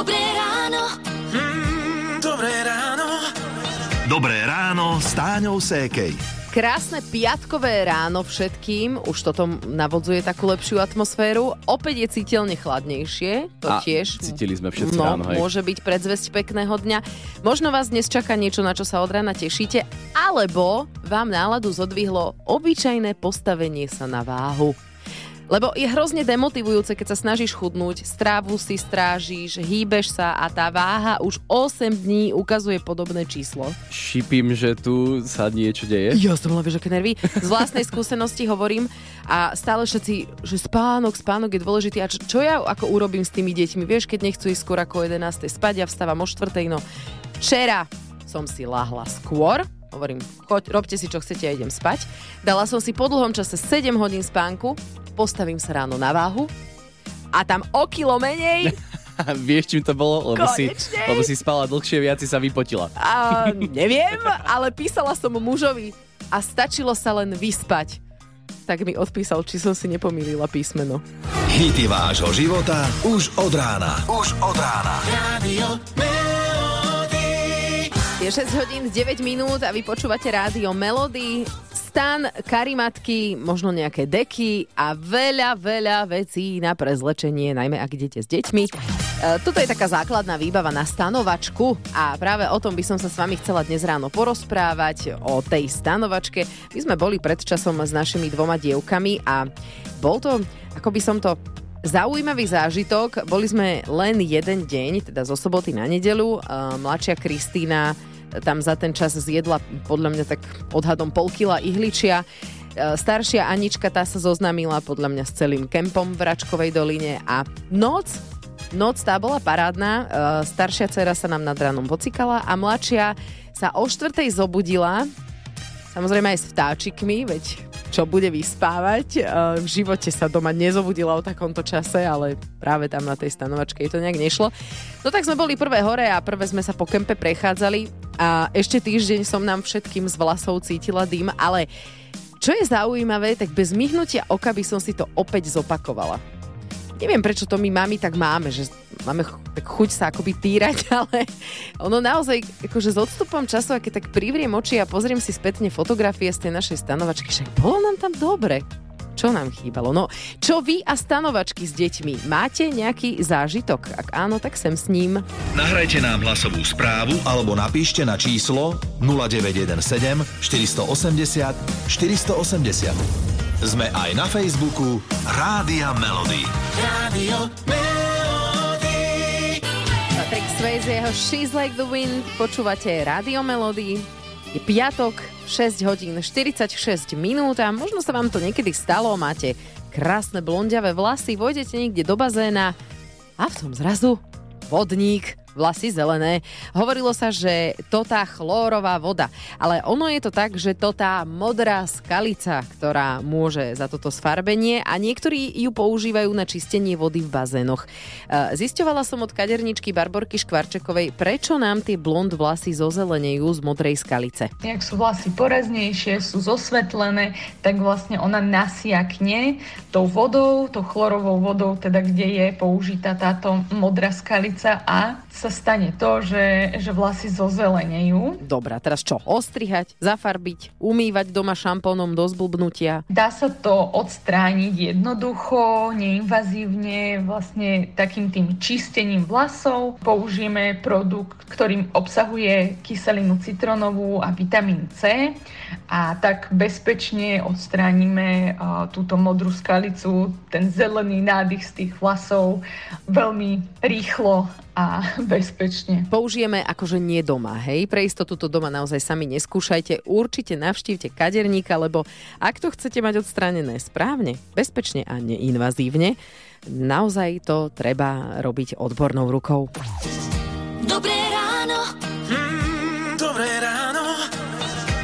Dobré ráno. Mm, dobré ráno. Dobré ráno s Táňou Sékej. Krásne piatkové ráno všetkým, už toto navodzuje takú lepšiu atmosféru. Opäť je citeľne chladnejšie, to A tiež. cítili sme všetci no, ráno, hej. môže byť predzvesť pekného dňa. Možno vás dnes čaká niečo, na čo sa od rána tešíte, alebo vám náladu zodvihlo obyčajné postavenie sa na váhu. Lebo je hrozne demotivujúce, keď sa snažíš chudnúť, strávu si strážiš, hýbeš sa a tá váha už 8 dní ukazuje podobné číslo. Šipím, že tu sa niečo deje. Ja som len aké nervy. Z vlastnej skúsenosti hovorím a stále všetci, že spánok, spánok je dôležitý. A čo, čo ja ako urobím s tými deťmi? Vieš, keď nechcú ísť skôr ako 11. spať, ja vstávam o 4. No včera som si lahla skôr, hovorím, choď, robte si, čo chcete, ja idem spať. Dala som si po dlhom čase 7 hodín spánku, postavím sa ráno na váhu a tam o kilo menej Vieš, čím to bolo? Lebo si, lebo si spala dlhšie, viac si sa vypotila. a neviem, ale písala som mužovi a stačilo sa len vyspať. Tak mi odpísal, či som si nepomýlila písmeno. Hity vášho života už od rána. Už od rána. Radio. Je 6 hodín 9 minút a vy počúvate rádio Melody. Stan, karimatky, možno nejaké deky a veľa, veľa vecí na prezlečenie, najmä ak idete s deťmi. E, toto je taká základná výbava na stanovačku a práve o tom by som sa s vami chcela dnes ráno porozprávať, o tej stanovačke. My sme boli pred časom s našimi dvoma dievkami a bol to, ako by som to Zaujímavý zážitok, boli sme len jeden deň, teda zo soboty na nedelu. Uh, Mladšia Kristýna tam za ten čas zjedla podľa mňa tak odhadom pol kila ihličia. Uh, Staršia Anička tá sa zoznámila podľa mňa s celým kempom v Račkovej doline a noc Noc tá bola parádna, uh, staršia dcera sa nám nad ránom pocikala a mladšia sa o štvrtej zobudila, samozrejme aj s vtáčikmi, veď čo bude vyspávať. E, V živote sa doma nezobudila o takomto čase, ale práve tam na tej stanovačke to nejak nešlo. No tak sme boli prvé hore a prvé sme sa po kempe prechádzali a ešte týždeň som nám všetkým z vlasov cítila dým, ale čo je zaujímavé, tak bez myhnutia oka by som si to opäť zopakovala. Neviem, prečo to my mami tak máme, že máme ch- tak chuť sa akoby týrať, ale ono naozaj, akože s odstupom času, a keď tak privriem oči a pozriem si spätne fotografie z tej našej stanovačky, však bolo nám tam dobre. Čo nám chýbalo? No, čo vy a stanovačky s deťmi? Máte nejaký zážitok? Ak áno, tak sem s ním. Nahrajte nám hlasovú správu alebo napíšte na číslo 0917 480 480. Sme aj na Facebooku Rádia Melody. Radio Melody. Patrick Swayze, jeho She's Like the Wind, počúvate Rádio Melody. Je piatok, 6 hodín 46 minút a možno sa vám to niekedy stalo, máte krásne blondiavé vlasy, vojdete niekde do bazéna a v tom zrazu vodník, vlasy zelené. Hovorilo sa, že to tá chlórová voda. Ale ono je to tak, že to tá modrá skalica, ktorá môže za toto sfarbenie a niektorí ju používajú na čistenie vody v bazénoch. E, Zisťovala som od kaderničky Barborky Škvarčekovej, prečo nám tie blond vlasy zozelenejú z modrej skalice. Jak sú vlasy poraznejšie, sú zosvetlené, tak vlastne ona nasiakne tou vodou, tou chlorovou vodou, teda kde je použitá táto modrá skalica a sa stane to, že, že vlasy zozelenejú. Dobrá, teraz čo? Ostrihať, zafarbiť, umývať doma šampónom do zblbnutia? Dá sa to odstrániť jednoducho, neinvazívne, vlastne takým tým čistením vlasov. Použijeme produkt, ktorým obsahuje kyselinu citronovú a vitamín C a tak bezpečne odstránime túto modrú skalicu, ten zelený nádych z tých vlasov veľmi rýchlo a bezpečne. Použijeme akože nie doma, hej? Pre istotu to doma naozaj sami neskúšajte. Určite navštívte kaderníka, lebo ak to chcete mať odstránené správne, bezpečne a neinvazívne, naozaj to treba robiť odbornou rukou. Dobré ráno.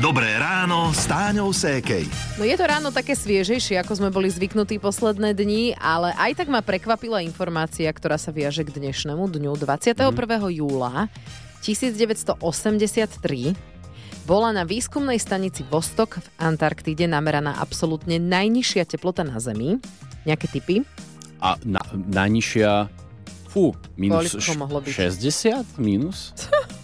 Dobré ráno s Táňou Sékej. No je to ráno také sviežejšie, ako sme boli zvyknutí posledné dni, ale aj tak ma prekvapila informácia, ktorá sa viaže k dnešnému dňu 21. júla 1983 bola na výskumnej stanici Vostok v Antarktíde nameraná absolútne najnižšia teplota na Zemi. Nejaké typy? A na, najnižšia... Fú, minus byť? 60? Minus?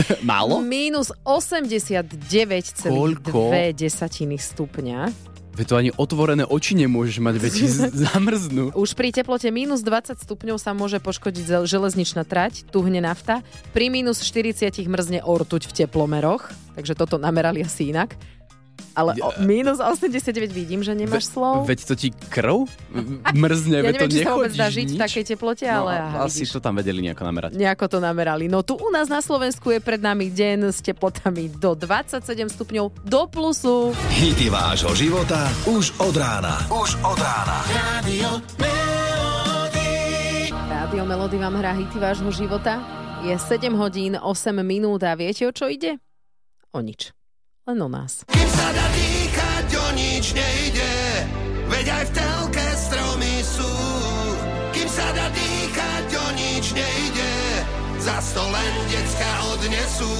Málo? Minus 89,2 Koľko? desatiny stupňa. Veď to ani otvorené oči nemôžeš mať, veď zamrznú. Už pri teplote minus 20 stupňov sa môže poškodiť železničná trať, tuhne nafta. Pri minus 40 mrzne ortuť v teplomeroch, takže toto namerali asi inak. Ale o, minus 89 vidím, že nemáš slov. Veď to ti krv mrzne, ja veď to neviem, či sa vôbec dá žiť v nič. takej teplote, ale no, aha, asi vidíš. to tam vedeli nejako namerať. Nejako to namerali. No tu u nás na Slovensku je pred nami deň s teplotami do 27 stupňov do plusu. Hity vášho života už od rána. Už od rána. Radio Melody. Rádio Melody vám hrá hity vášho života. Je 7 hodín 8 minút a viete, o čo ide? O nič. Len o nás. Dá dýchať, o nič nejde. Veď aj v telke stromy sú. Kým sa dá dýchať, o nič nejde. Za sto len decka odnesú.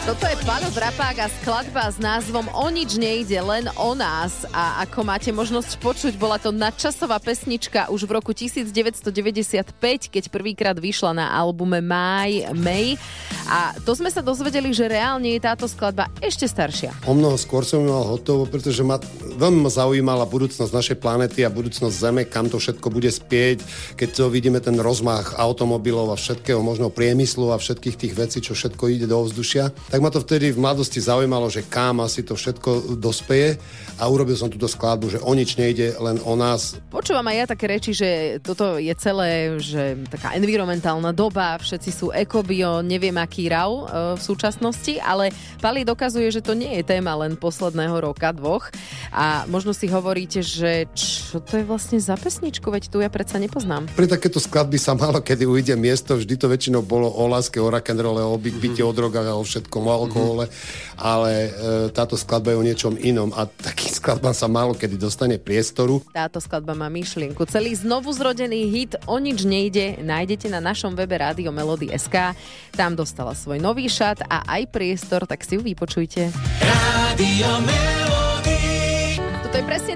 Toto je Pano Drapák a skladba s názvom O nič nejde, len o nás. A ako máte možnosť počuť, bola to nadčasová pesnička už v roku 1995, keď prvýkrát vyšla na albume Máj, May. A to sme sa dozvedeli, že reálne je táto skladba ešte staršia. O mnoho skôr som ju mal hotovo, pretože ma veľmi ma zaujímala budúcnosť našej planety a budúcnosť Zeme, kam to všetko bude spieť, keď to vidíme ten rozmach automobilov a všetkého možno priemyslu a všetkých tých vecí, čo všetko ide do ovzdušia. Tak ma to vtedy v mladosti zaujímalo, že kam asi to všetko dospeje a urobil som túto skladbu, že o nič nejde, len o nás. Počúvam aj ja také reči, že toto je celé, že taká environmentálna doba, všetci sú ekobio, neviem aký rav e, v súčasnosti, ale Pali dokazuje, že to nie je téma len posledného roka, dvoch. A možno si hovoríte, že čo to je vlastne za pesničku, veď tu ja predsa nepoznám. Pri takéto skladby sa málo kedy ujde miesto, vždy to väčšinou bolo o láske, o rock'n'rolle, o byte, o drogách a o všetkom, o alkohole, ale e, táto skladba je o niečom inom a taký skladba sa málo kedy dostane priestoru. Táto skladba má myšlienku. Celý znovu zrodený hit O nič nejde nájdete na našom webe Rádio Melody.sk. Tam dostala svoj nový šat a aj priestor, tak si ju vypočujte. Radio Melody.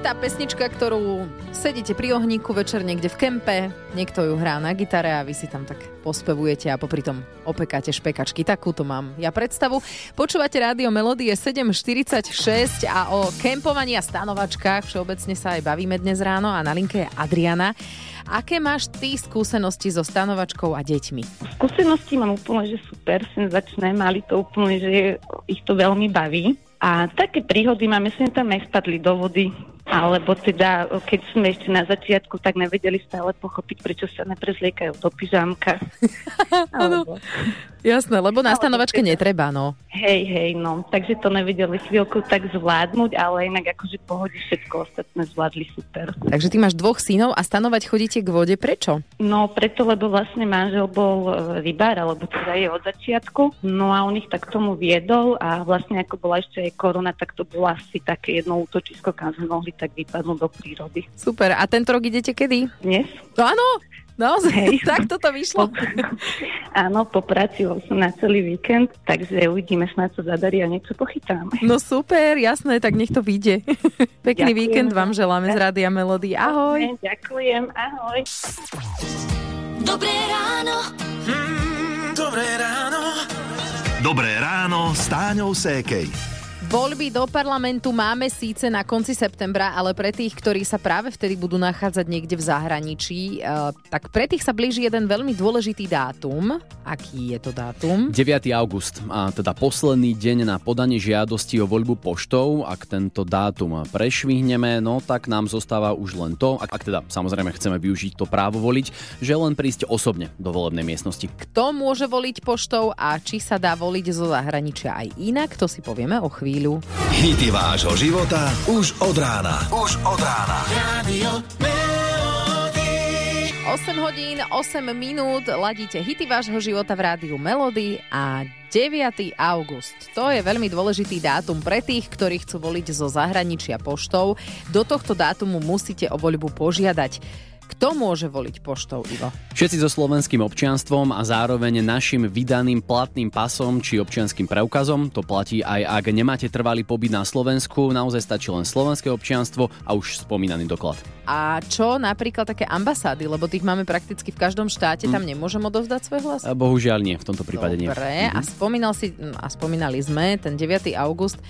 Tá pesnička, ktorú sedíte pri ohníku večer niekde v kempe, niekto ju hrá na gitare a vy si tam tak pospevujete a popri tom opekáte špekačky. Takúto mám ja predstavu. Počúvate rádio Melodie 7.46 a o kempovaní a stanovačkách všeobecne sa aj bavíme dnes ráno a na linke je Adriana. Aké máš ty skúsenosti so stanovačkou a deťmi? Skúsenosti mám úplne, že super, senzačné, mali to úplne, že ich to veľmi baví. A také príhody máme, sme tam aj spadli do vody, alebo teda, keď sme ešte na začiatku, tak nevedeli stále pochopiť, prečo sa neprezliekajú do pyžamka. alebo, Jasné, lebo na stanovačke teda- netreba, no. hej, hej, no. Takže to nevedeli chvíľku tak zvládnuť, ale inak akože pohodi všetko ostatné zvládli super. Takže ty máš dvoch synov a stanovať chodíte k vode. Prečo? No preto, lebo vlastne manžel bol e, rybár, alebo teda je od začiatku. No a on ich tak tomu viedol a vlastne ako bola ešte aj korona, tak to bolo asi také jedno útočisko, kam sme mohli tak vypadnúť do prírody. Super. A tento rok idete kedy? Dnes? No áno, naozaj, Hej. tak toto vyšlo. Po, áno, po práci som na celý víkend, takže uvidíme, snáď sa zadarí a niečo pochytáme. No super, jasné, tak nech to vyjde. Pekný Ďakujem. víkend vám želáme z Rádia Melody. Ahoj. Ďakujem, ahoj. Dobré ráno. Mm, dobré ráno. Dobré ráno s Táňou Sékej. Voľby do parlamentu máme síce na konci septembra, ale pre tých, ktorí sa práve vtedy budú nachádzať niekde v zahraničí, eh, tak pre tých sa blíži jeden veľmi dôležitý dátum. Aký je to dátum? 9. august, a teda posledný deň na podanie žiadosti o voľbu poštou. Ak tento dátum prešvihneme, no tak nám zostáva už len to, ak, ak teda samozrejme chceme využiť to právo voliť, že len prísť osobne do volebnej miestnosti. Kto môže voliť poštou a či sa dá voliť zo zahraničia aj inak, to si povieme o chvíľu. Hity vášho života už od rána. Už od rána. Radio Melody. 8 hodín, 8 minút, ladíte hity vášho života v rádiu Melody a 9. august. To je veľmi dôležitý dátum pre tých, ktorí chcú voliť zo zahraničia poštou. Do tohto dátumu musíte o voľbu požiadať. Kto môže voliť poštou, Ivo? Všetci so slovenským občianstvom a zároveň našim vydaným platným pasom či občianským preukazom. To platí aj ak nemáte trvalý pobyt na Slovensku, naozaj stačí len slovenské občianstvo a už spomínaný doklad. A čo napríklad také ambasády, lebo tých máme prakticky v každom štáte, tam nemôžem odovzdať svoj hlas? Bohužiaľ nie, v tomto prípade nie. Dobre, a spomínal si, a spomínali sme ten 9. august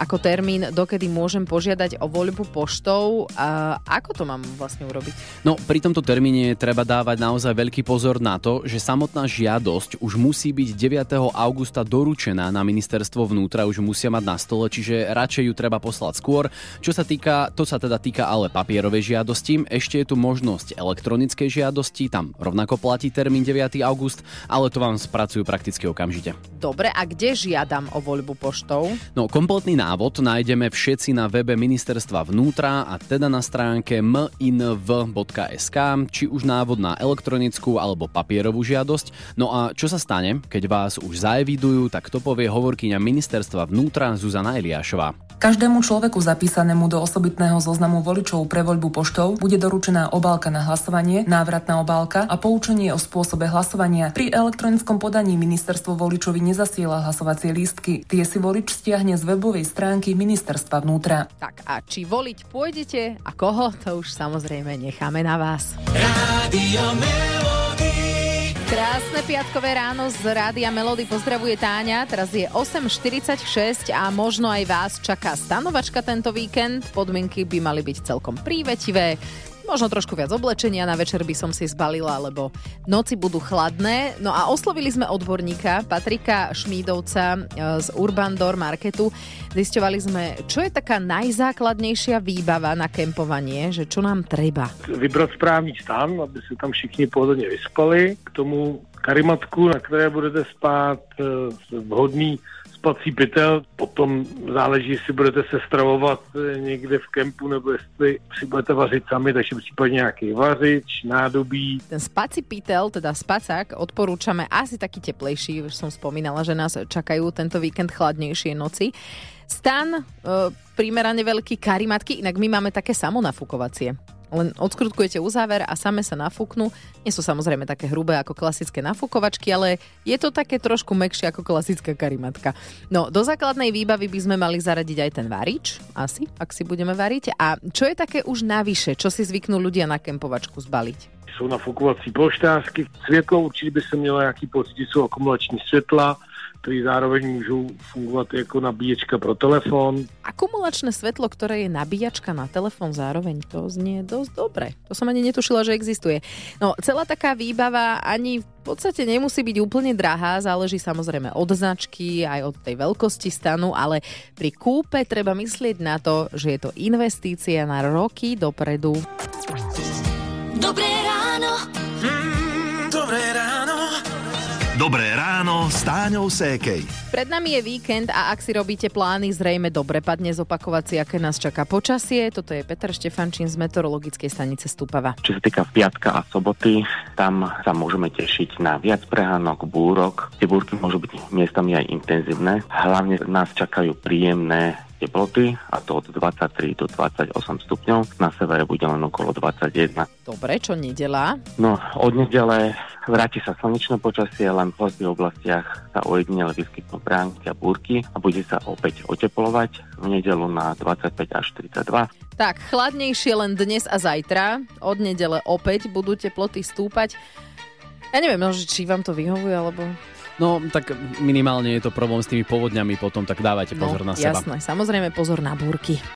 ako termín, dokedy môžem požiadať o voľbu poštou. A ako to mám vlastne urobiť? No, pri tomto termíne treba dávať naozaj veľký pozor na to, že samotná žiadosť už musí byť 9. augusta doručená na ministerstvo vnútra, už musia mať na stole, čiže radšej ju treba poslať skôr. Čo sa týka, to sa teda týka ale papierovej žiadosti. Ešte je tu možnosť elektronickej žiadosti, tam rovnako platí termín 9. august, ale to vám spracujú prakticky okamžite. Dobre, a kde žiadam o voľbu poštou? No, kompletný návod nájdeme všetci na webe ministerstva vnútra a teda na stránke minv.sk, či už návod na elektronickú alebo papierovú žiadosť. No a čo sa stane, keď vás už zaevidujú, tak to povie hovorkyňa ministerstva vnútra Zuzana Eliášová. Každému človeku zapísanému do osobitného zoznamu voličov pre voľbu poštou bude doručená obálka na hlasovanie, návratná obálka a poučenie o spôsobe hlasovania. Pri elektronickom podaní ministerstvo voličovi nezasiela hlasovacie lístky. Tie si volič stiahne z webovej stránky ministerstva vnútra. Tak a či voliť pôjdete a koho, to už samozrejme necháme na vás. Rádio Krásne piatkové ráno z Rádia Melody pozdravuje Táňa. Teraz je 8.46 a možno aj vás čaká stanovačka tento víkend. Podmienky by mali byť celkom prívetivé. Možno trošku viac oblečenia, na večer by som si zbalila, lebo noci budú chladné. No a oslovili sme odborníka Patrika Šmídovca e, z Urban Door Marketu. Zisťovali sme, čo je taká najzákladnejšia výbava na kempovanie, že čo nám treba. vybrat správný stan, aby se tam všichni pohodlně vyspali. K tomu karimatku, na které budete spát, eh, vhodný spací pytel. Potom záleží, jestli budete se stravovat eh, někde v kempu, nebo jestli si budete vařit sami, takže případně nějaký vařič, nádobí. Ten spací pítel, teda spacák, odporúčame asi taký teplejší, už som spomínala, že nás čakajú tento víkend chladnejšie noci. Stan, e, primerane veľký karimatky, inak my máme také samonafúkovacie. Len odskrutkujete uzáver a same sa nafúknú. Nie sú samozrejme také hrubé ako klasické nafúkovačky, ale je to také trošku mekšie ako klasická karimatka. No, do základnej výbavy by sme mali zaradiť aj ten varič, asi, ak si budeme variť. A čo je také už navyše, čo si zvyknú ľudia na kempovačku zbaliť? Jsou nafukovací polštářky. Světlo určitě by se mělo nějaký pocit, jsou akumulační světla, které zároveň můžou fungovat jako nabíječka pro telefon. Akumulačné svetlo, ktoré je nabíjačka na telefón zároveň, to znie dosť dobre. To som ani netušila, že existuje. No, celá taká výbava ani v podstate nemusí byť úplne drahá, záleží samozrejme od značky, aj od tej veľkosti stanu, ale pri kúpe treba myslieť na to, že je to investícia na roky dopredu. Dobré ráno. Dobré ráno s Táňou Sékej. Pred nami je víkend a ak si robíte plány, zrejme dobre padne zopakovať si, aké nás čaká počasie. Toto je Peter Štefančín z meteorologickej stanice Stupava. Čo sa týka piatka a soboty, tam sa môžeme tešiť na viac prehánok, búrok. Tie búrky môžu byť miestami aj intenzívne. Hlavne nás čakajú príjemné teploty, a to od 23 do 28 stupňov. Na severe bude len okolo 21. Dobre, čo nedela? No, od nedele vráti sa slnečné počasie, len v horských oblastiach sa ojedinele vyskytnú bránky a búrky a bude sa opäť oteplovať v nedelu na 25 až 32. Tak, chladnejšie len dnes a zajtra. Od nedele opäť budú teploty stúpať. Ja neviem, no, či vám to vyhovuje, alebo... No, tak minimálne je to problém s tými povodňami potom, tak dávajte pozor no, na seba. jasné, samozrejme pozor na búrky.